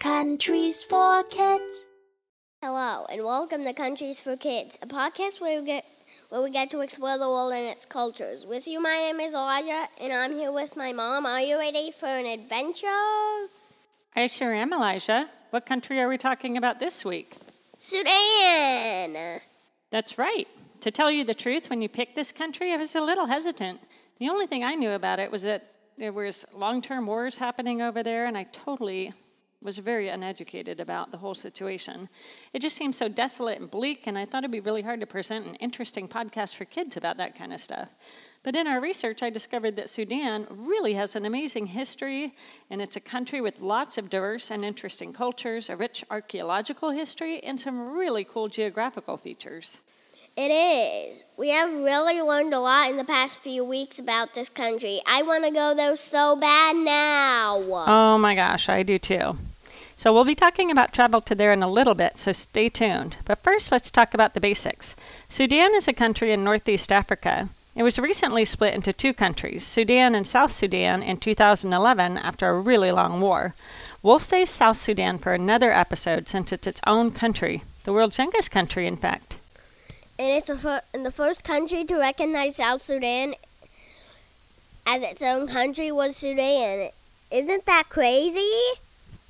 Countries for kids. Hello, and welcome to Countries for Kids, a podcast where we get where we get to explore the world and its cultures. With you, my name is Elijah, and I'm here with my mom. Are you ready for an adventure? I sure am, Elijah. What country are we talking about this week? Sudan. That's right. To tell you the truth, when you picked this country, I was a little hesitant. The only thing I knew about it was that there was long-term wars happening over there, and I totally was very uneducated about the whole situation. It just seemed so desolate and bleak, and I thought it'd be really hard to present an interesting podcast for kids about that kind of stuff. But in our research, I discovered that Sudan really has an amazing history, and it's a country with lots of diverse and interesting cultures, a rich archaeological history, and some really cool geographical features. It is. We have really learned a lot in the past few weeks about this country. I want to go there so bad now. Oh my gosh, I do too. So we'll be talking about travel to there in a little bit, so stay tuned. But first, let's talk about the basics. Sudan is a country in northeast Africa. It was recently split into two countries, Sudan and South Sudan, in 2011 after a really long war. We'll save South Sudan for another episode since it's its own country, the world's youngest country, in fact. And it's the, fir- and the first country to recognize South Sudan as its own country was Sudan. Isn't that crazy?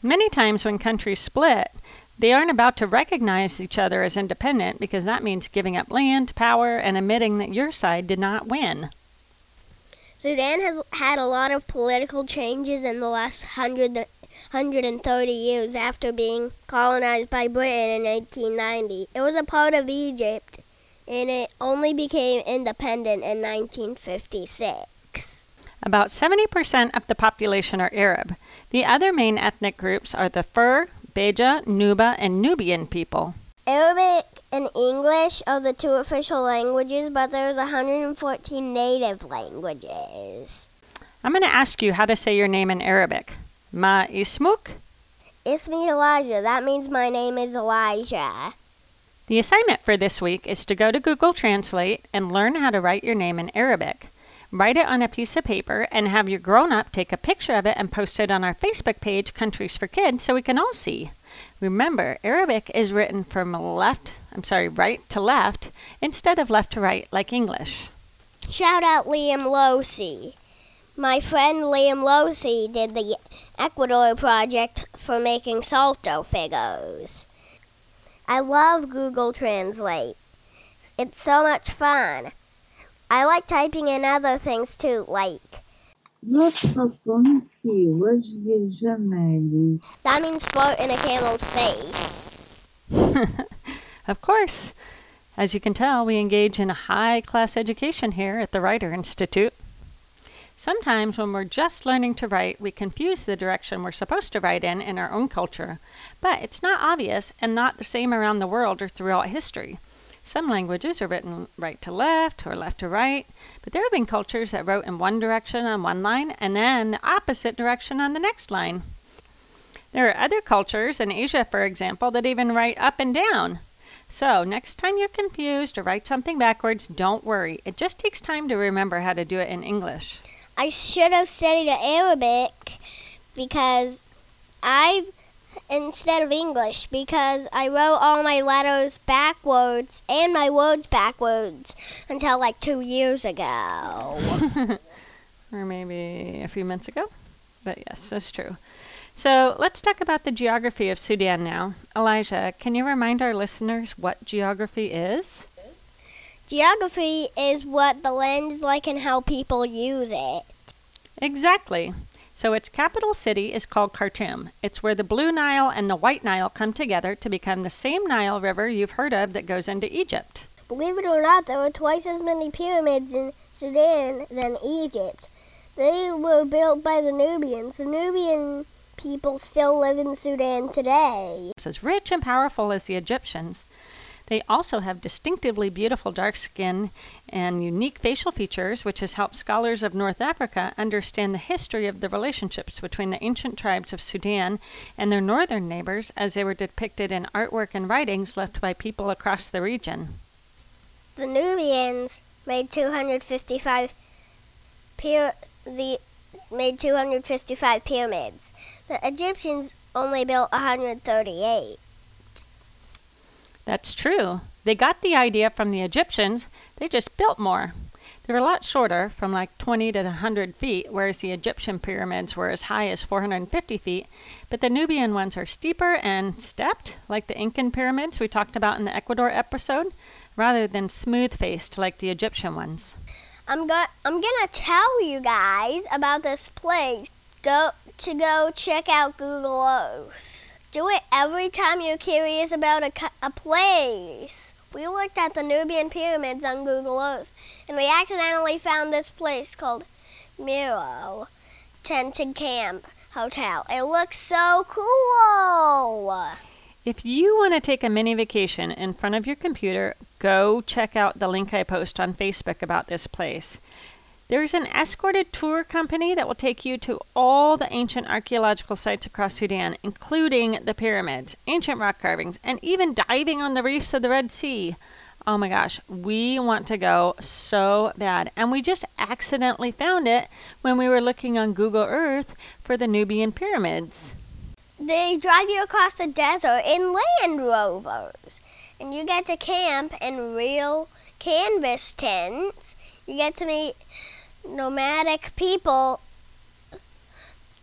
Many times when countries split, they aren't about to recognize each other as independent because that means giving up land, power, and admitting that your side did not win. Sudan has had a lot of political changes in the last 100, 130 years after being colonized by Britain in 1890. It was a part of Egypt, and it only became independent in 1956. About 70% of the population are Arab. The other main ethnic groups are the Fur, Beja, Nuba, and Nubian people. Arabic and English are the two official languages, but there's 114 native languages. I'm going to ask you how to say your name in Arabic. Ma ismuk? Ismi Elijah. That means my name is Elijah. The assignment for this week is to go to Google Translate and learn how to write your name in Arabic. Write it on a piece of paper and have your grown up take a picture of it and post it on our Facebook page, Countries for Kids, so we can all see. Remember, Arabic is written from left, I'm sorry, right to left instead of left to right like English. Shout out Liam Losey. My friend Liam Losey did the Ecuador project for making salto figures. I love Google Translate. It's so much fun. I like typing in other things too, like. That means float in a camel's face. of course. As you can tell, we engage in a high class education here at the Writer Institute. Sometimes, when we're just learning to write, we confuse the direction we're supposed to write in in our own culture, but it's not obvious and not the same around the world or throughout history. Some languages are written right to left or left to right, but there have been cultures that wrote in one direction on one line and then the opposite direction on the next line. There are other cultures, in Asia for example, that even write up and down. So, next time you're confused or write something backwards, don't worry. It just takes time to remember how to do it in English. I should have studied Arabic because I instead of English because I wrote all my letters backwards and my words backwards until like 2 years ago. or maybe a few months ago. But yes, that's true. So let's talk about the geography of Sudan now. Elijah, can you remind our listeners what geography is? Geography is what the land is like and how people use it. Exactly. So its capital city is called Khartoum. It's where the Blue Nile and the White Nile come together to become the same Nile River you've heard of that goes into Egypt. Believe it or not, there are twice as many pyramids in Sudan than Egypt. They were built by the Nubians. The Nubian people still live in Sudan today. It's as rich and powerful as the Egyptians. They also have distinctively beautiful dark skin and unique facial features, which has helped scholars of North Africa understand the history of the relationships between the ancient tribes of Sudan and their northern neighbors as they were depicted in artwork and writings left by people across the region. The Nubians made 255 pyra- the made 255 pyramids. The Egyptians only built 138. That's true. They got the idea from the Egyptians, they just built more. They were a lot shorter, from like 20 to 100 feet, whereas the Egyptian pyramids were as high as 450 feet. But the Nubian ones are steeper and stepped, like the Incan pyramids we talked about in the Ecuador episode, rather than smooth faced like the Egyptian ones. I'm go- I'm gonna tell you guys about this place. Go to go check out Google Earth. Do it every time you're curious about a, a place. We looked at the Nubian pyramids on Google Earth, and we accidentally found this place called Meroe Tented Camp Hotel. It looks so cool. If you want to take a mini vacation in front of your computer, go check out the link I post on Facebook about this place. There's an escorted tour company that will take you to all the ancient archaeological sites across Sudan, including the pyramids, ancient rock carvings, and even diving on the reefs of the Red Sea. Oh my gosh, we want to go so bad. And we just accidentally found it when we were looking on Google Earth for the Nubian pyramids. They drive you across the desert in Land Rovers, and you get to camp in real canvas tents. You get to meet nomadic people,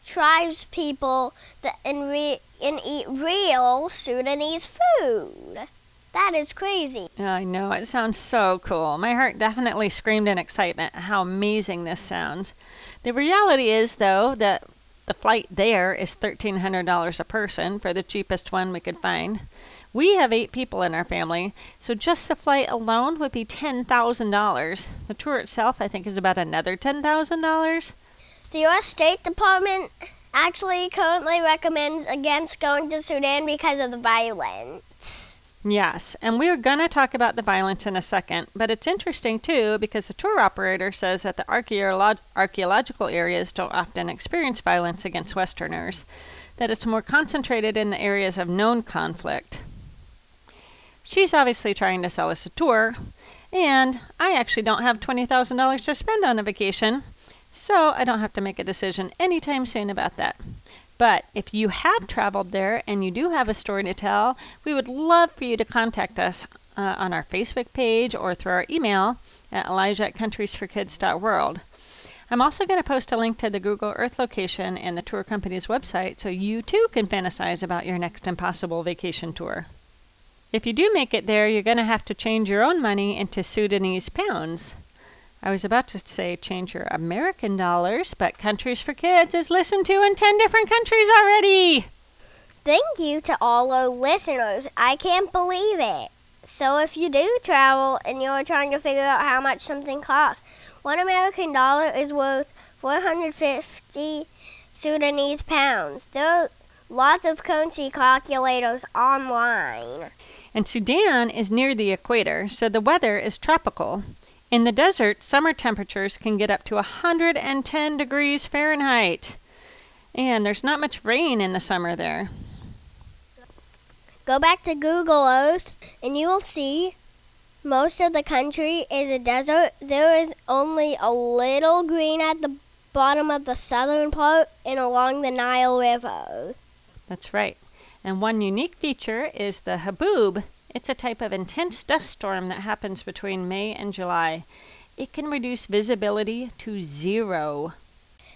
tribes people that and, re- and eat real Sudanese food. That is crazy. I know, it sounds so cool. My heart definitely screamed in excitement how amazing this sounds. The reality is, though, that the flight there is $1,300 a person for the cheapest one we could find. We have eight people in our family, so just the flight alone would be $10,000. The tour itself, I think, is about another $10,000. The U.S. State Department actually currently recommends against going to Sudan because of the violence. Yes, and we're going to talk about the violence in a second, but it's interesting too because the tour operator says that the archeolo- archaeological areas don't often experience violence against Westerners, that it's more concentrated in the areas of known conflict. She's obviously trying to sell us a tour, and I actually don't have $20,000 to spend on a vacation, so I don't have to make a decision anytime soon about that. But if you have traveled there and you do have a story to tell, we would love for you to contact us uh, on our Facebook page or through our email at elijah at countriesforkids.world. I'm also going to post a link to the Google Earth location and the tour company's website so you too can fantasize about your next impossible vacation tour. If you do make it there, you're going to have to change your own money into Sudanese pounds. I was about to say change your American dollars, but Countries for Kids is listened to in 10 different countries already. Thank you to all our listeners. I can't believe it. So, if you do travel and you're trying to figure out how much something costs, one American dollar is worth 450 Sudanese pounds. There are lots of currency calculators online. And Sudan is near the equator, so the weather is tropical. In the desert, summer temperatures can get up to 110 degrees Fahrenheit. And there's not much rain in the summer there. Go back to Google Earth and you will see most of the country is a desert. There is only a little green at the bottom of the southern part and along the Nile River. That's right. And one unique feature is the haboob. It's a type of intense dust storm that happens between May and July. It can reduce visibility to zero.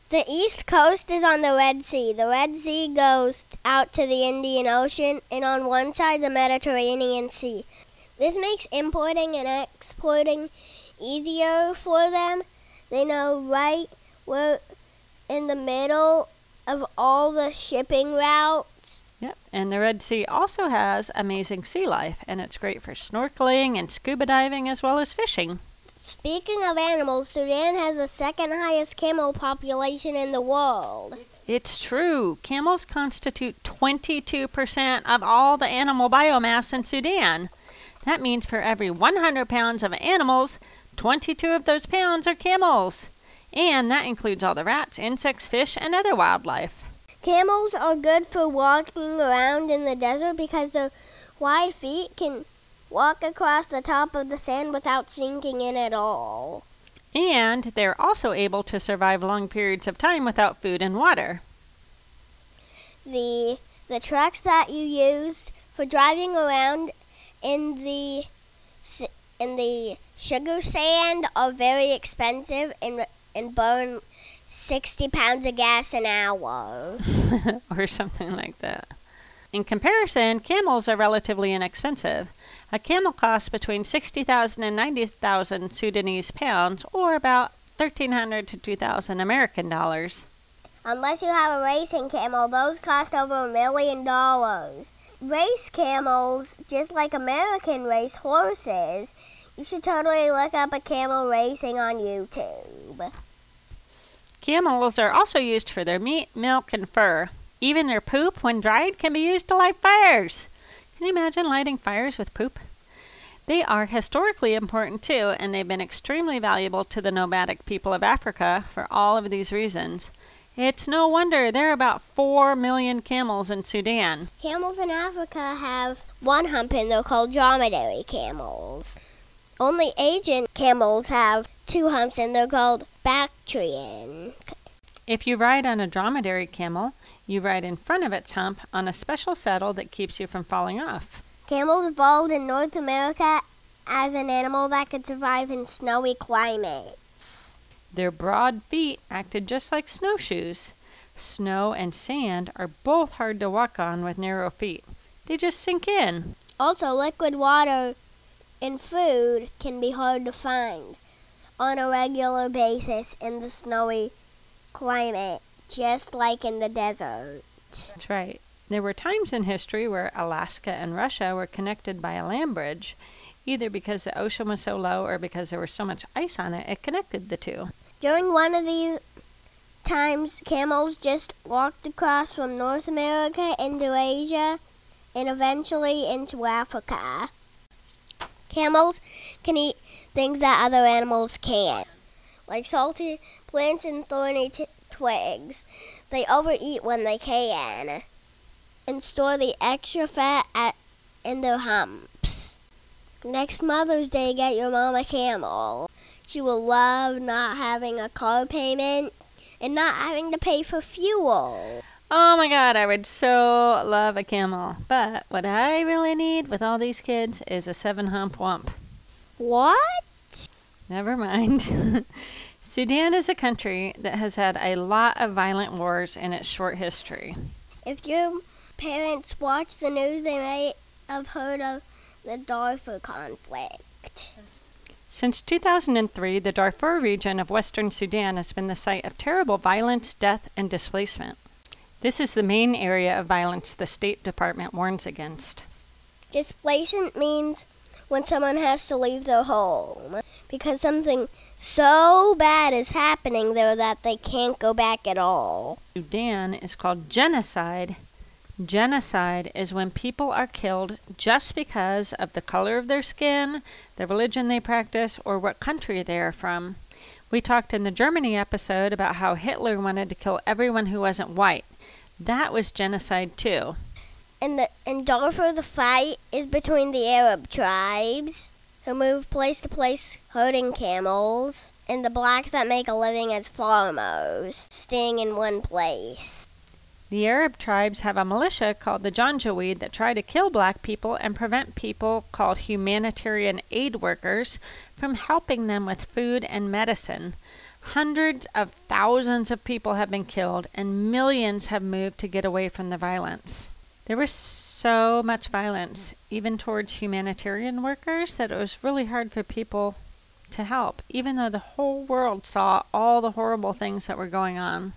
The east coast is on the Red Sea. The Red Sea goes out to the Indian Ocean and on one side the Mediterranean Sea. This makes importing and exporting easier for them. They know right where in the middle of all the shipping routes. Yep. And the Red Sea also has amazing sea life, and it's great for snorkeling and scuba diving as well as fishing. Speaking of animals, Sudan has the second highest camel population in the world. It's true. Camels constitute 22% of all the animal biomass in Sudan. That means for every 100 pounds of animals, 22 of those pounds are camels. And that includes all the rats, insects, fish, and other wildlife. Camels are good for walking around in the desert because their wide feet can walk across the top of the sand without sinking in at all. And they're also able to survive long periods of time without food and water. The the trucks that you use for driving around in the in the sugar sand are very expensive and and burn 60 pounds of gas an hour. or something like that. In comparison, camels are relatively inexpensive. A camel costs between 60,000 and 90,000 Sudanese pounds, or about 1,300 to 2,000 American dollars. Unless you have a racing camel, those cost over a million dollars. Race camels, just like American race horses, you should totally look up a camel racing on YouTube. Camels are also used for their meat, milk, and fur. Even their poop, when dried, can be used to light fires. Can you imagine lighting fires with poop? They are historically important too, and they've been extremely valuable to the nomadic people of Africa for all of these reasons. It's no wonder there are about 4 million camels in Sudan. Camels in Africa have one hump and they're called dromedary camels. Only Asian camels have two humps and they're called Bactrian. If you ride on a dromedary camel, you ride in front of its hump on a special saddle that keeps you from falling off. Camels evolved in North America as an animal that could survive in snowy climates. Their broad feet acted just like snowshoes. Snow and sand are both hard to walk on with narrow feet. They just sink in. Also, liquid water and food can be hard to find on a regular basis in the snowy climate, just like in the desert. That's right. There were times in history where Alaska and Russia were connected by a land bridge, either because the ocean was so low or because there was so much ice on it, it connected the two. During one of these times, camels just walked across from North America into Asia and eventually into Africa. Camels can eat things that other animals can't, like salty plants and thorny t- twigs. They overeat when they can and store the extra fat at, in their humps. Next Mother's Day, get your mom a camel. She will love not having a car payment and not having to pay for fuel. Oh my god, I would so love a camel. But what I really need with all these kids is a seven hump wump. What? Never mind. Sudan is a country that has had a lot of violent wars in its short history. If your parents watch the news, they may have heard of the Darfur conflict. Since 2003, the Darfur region of western Sudan has been the site of terrible violence, death, and displacement. This is the main area of violence the State Department warns against. Displacement means when someone has to leave their home because something so bad is happening there that they can't go back at all. Sudan is called genocide. Genocide is when people are killed just because of the color of their skin, the religion they practice, or what country they are from. We talked in the Germany episode about how Hitler wanted to kill everyone who wasn't white. That was genocide too. And the in Darfur, the fight is between the Arab tribes who move place to place herding camels, and the blacks that make a living as farmers, staying in one place. The Arab tribes have a militia called the Janjaweed that try to kill black people and prevent people called humanitarian aid workers from helping them with food and medicine. Hundreds of thousands of people have been killed and millions have moved to get away from the violence. There was so much violence, even towards humanitarian workers, that it was really hard for people to help, even though the whole world saw all the horrible things that were going on.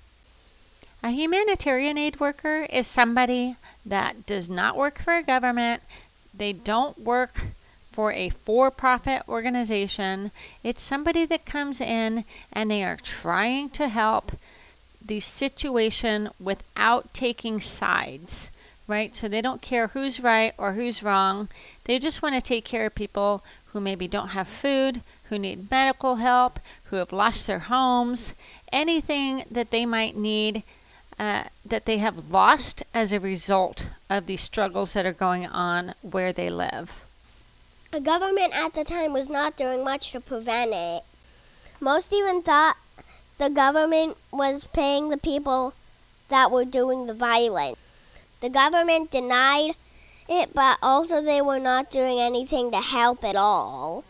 A humanitarian aid worker is somebody that does not work for a government. They don't work for a for profit organization. It's somebody that comes in and they are trying to help the situation without taking sides, right? So they don't care who's right or who's wrong. They just want to take care of people who maybe don't have food, who need medical help, who have lost their homes, anything that they might need uh, that they have lost as a result of the struggles that are going on where they live. The government at the time was not doing much to prevent it. Most even thought the government was paying the people that were doing the violence. The government denied it, but also they were not doing anything to help at all.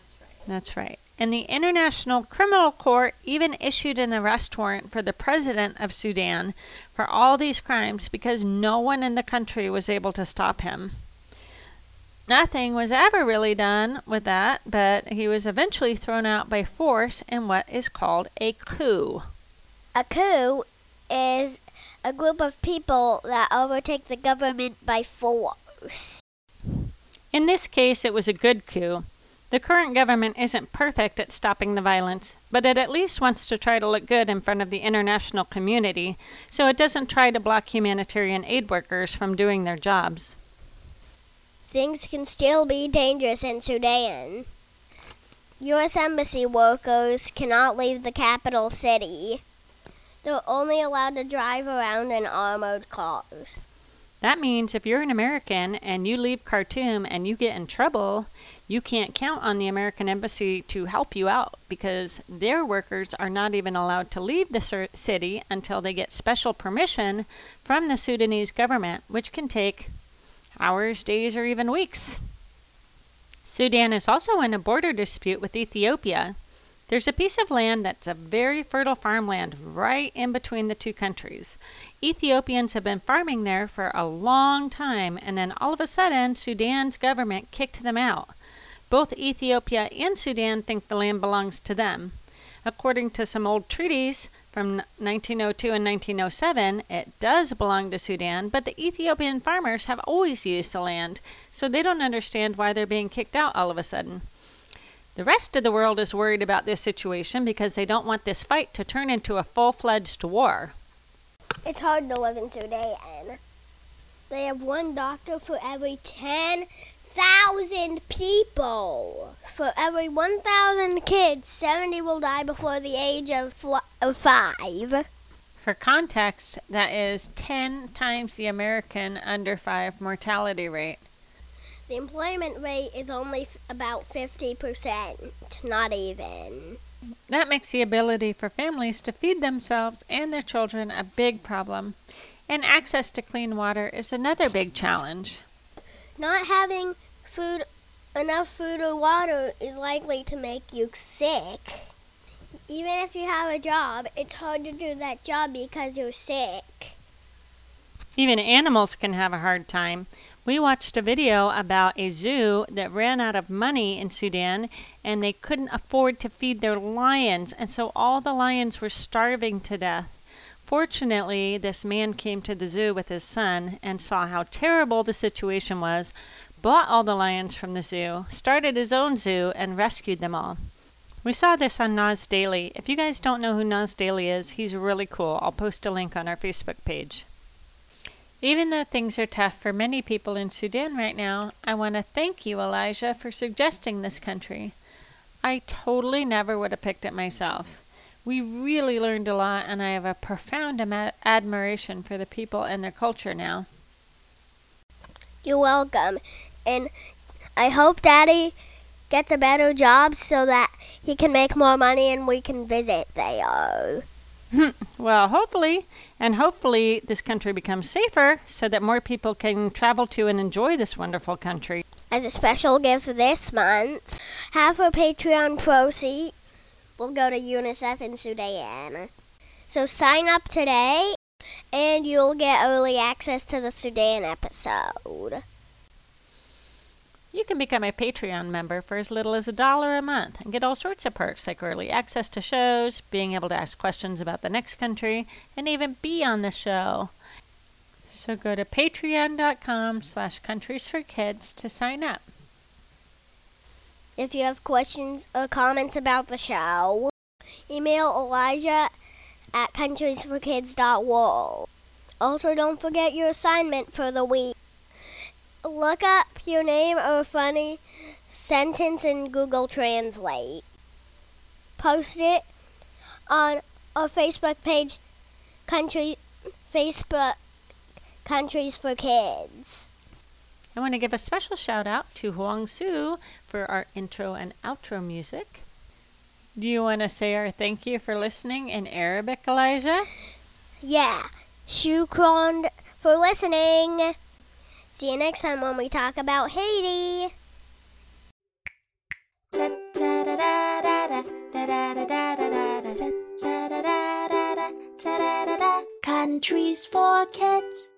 That's right. And the International Criminal Court even issued an arrest warrant for the president of Sudan for all these crimes because no one in the country was able to stop him. Nothing was ever really done with that, but he was eventually thrown out by force in what is called a coup. A coup is a group of people that overtake the government by force. In this case, it was a good coup. The current government isn't perfect at stopping the violence, but it at least wants to try to look good in front of the international community, so it doesn't try to block humanitarian aid workers from doing their jobs. Things can still be dangerous in Sudan. U.S. Embassy workers cannot leave the capital city. They're only allowed to drive around in armored cars. That means if you're an American and you leave Khartoum and you get in trouble, you can't count on the American Embassy to help you out because their workers are not even allowed to leave the city until they get special permission from the Sudanese government, which can take hours, days, or even weeks. Sudan is also in a border dispute with Ethiopia. There's a piece of land that's a very fertile farmland right in between the two countries. Ethiopians have been farming there for a long time, and then all of a sudden, Sudan's government kicked them out. Both Ethiopia and Sudan think the land belongs to them. According to some old treaties from 1902 and 1907, it does belong to Sudan, but the Ethiopian farmers have always used the land, so they don't understand why they're being kicked out all of a sudden. The rest of the world is worried about this situation because they don't want this fight to turn into a full fledged war. It's hard to live in Sudan. They have one doctor for every 10,000 people. For every 1,000 kids, 70 will die before the age of, f- of 5. For context, that is 10 times the American under 5 mortality rate. The employment rate is only f- about 50%, not even. That makes the ability for families to feed themselves and their children a big problem. And access to clean water is another big challenge. Not having food enough food or water is likely to make you sick. Even if you have a job, it's hard to do that job because you're sick. Even animals can have a hard time. We watched a video about a zoo that ran out of money in Sudan and they couldn't afford to feed their lions, and so all the lions were starving to death. Fortunately, this man came to the zoo with his son and saw how terrible the situation was, bought all the lions from the zoo, started his own zoo, and rescued them all. We saw this on Nas Daily. If you guys don't know who Nas Daily is, he's really cool. I'll post a link on our Facebook page. Even though things are tough for many people in Sudan right now, I want to thank you, Elijah, for suggesting this country. I totally never would have picked it myself. We really learned a lot, and I have a profound ama- admiration for the people and their culture now. You're welcome. And I hope Daddy gets a better job so that he can make more money and we can visit there. Hmm. well, hopefully, and hopefully this country becomes safer so that more people can travel to and enjoy this wonderful country. As a special gift this month, half of Patreon proceeds will go to UNICEF in Sudan. So sign up today and you'll get early access to the Sudan episode. You can become a Patreon member for as little as a dollar a month and get all sorts of perks like early access to shows, being able to ask questions about the next country, and even be on the show. So go to patreon.com slash countries for kids to sign up. If you have questions or comments about the show, email Elijah at countriesforkids.world. Also, don't forget your assignment for the week. Look up your name or a funny sentence in Google Translate. Post it on our Facebook page, Country Facebook Countries for Kids. I want to give a special shout out to Huang Su for our intro and outro music. Do you want to say our thank you for listening in Arabic, Elijah? Yeah. Shukran for listening. See you next time when we talk about Haiti. Countries for kids.